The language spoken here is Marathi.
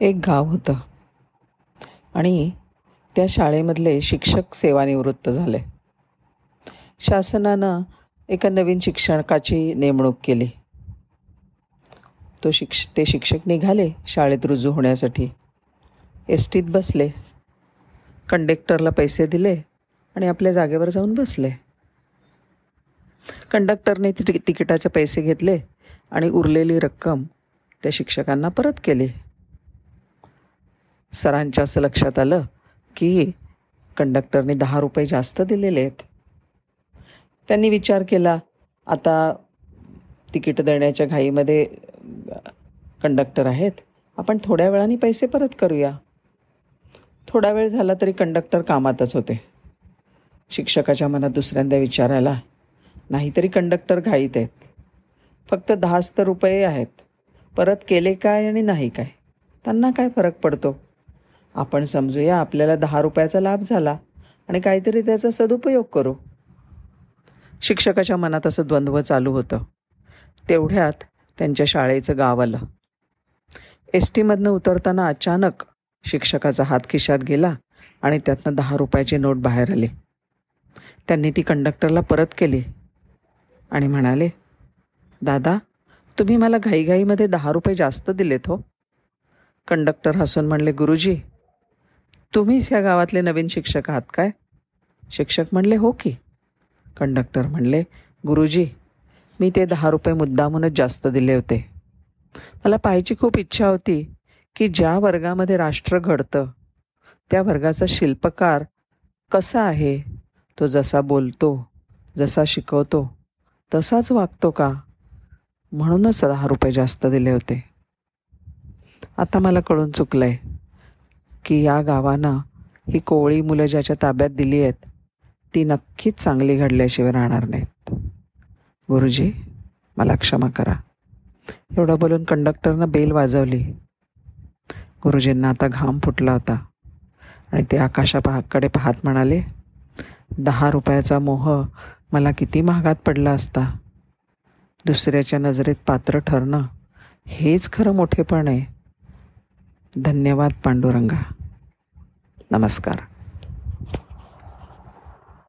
एक गाव होतं. आणि त्या शाळेमधले शिक्षक सेवानिवृत्त झाले. शासनानं एका नवीन शिक्षकाची नेमणूक केली. तो शिक्ष ते शिक्षक निघाले शाळेत रुजू होण्यासाठी. एस टीत बसले. कंडक्टरला पैसे दिले आणि आपल्या जागेवर जाऊन बसले. कंडक्टरने तिकिटाचे पैसे घेतले आणि उरलेली रक्कम त्या शिक्षकांना परत केली. सरांच्या असं लक्षात आलं की कंडक्टरने दहा रुपये जास्त दिलेले आहेत. त्यांनी विचार केला आता तिकीट देण्याच्या घाईमध्ये कंडक्टर आहेत आपण थोड्या वेळाने पैसे परत करूया. थोडा वेळ झाला तरी कंडक्टर कामातच होते. शिक्षकाच्या मनात दुसऱ्यांदा विचारायला नाहीतरी कंडक्टर घाईत आहेत. फक्त दहाच तर रुपये आहेत. परत केले काय आणि नाही काय त्यांना काय फरक पडतो? आपण समजूया आपल्याला दहा रुपयाचा लाभ झाला आणि काहीतरी त्याचा सदुपयोग करू. शिक्षकाच्या मनात असं द्वंद्व चालू होतं. तेवढ्यात त्यांच्या शाळेचं गाव आलं. एस टीमधनं उतरताना अचानक शिक्षकाचा हात खिशात गेला आणि त्यातनं दहा रुपयाची नोट बाहेर आली. त्यांनी ती कंडक्टरला परत केली आणि म्हणाले दादा तुम्ही मला घाईघाईमध्ये दहा रुपये जास्त दिलेत हो. कंडक्टर हसून म्हणले गुरुजी तुम्हीच ह्या गावातले नवीन शिक्षक आहात काय? शिक्षक म्हणले हो की. कंडक्टर म्हणले गुरुजी मी ते दहा रुपये मुद्दामूनच जास्त दिले होते. मला पाहायची खूप इच्छा होती की ज्या वर्गामध्ये राष्ट्र घडतं त्या वर्गाचा शिल्पकार कसा आहे? तो जसा बोलतो जसा शिकवतो तसाच वागतो का? म्हणूनच दहा रुपये जास्त दिले होते. आता मला कळून चुकलं आहे की या गावानं ही कोवळी मुलं ज्याच्या ताब्यात दिली आहेत ती नक्कीच चांगली घडल्याशिवाय राहणार नाहीत. गुरुजी मला क्षमा करा. एवढं बोलून कंडक्टरनं बेल वाजवली. गुरुजींना आता घाम फुटला होता. आणि ते आकाशा पाहाकडे पाहत म्हणाले दहा रुपयाचा मोह मला किती महागात पडला असता. दुसऱ्याच्या नजरेत पात्र ठरणं हेच खरं मोठेपण आहे. धन्यवाद पांडुरंगा. నమస్కారం.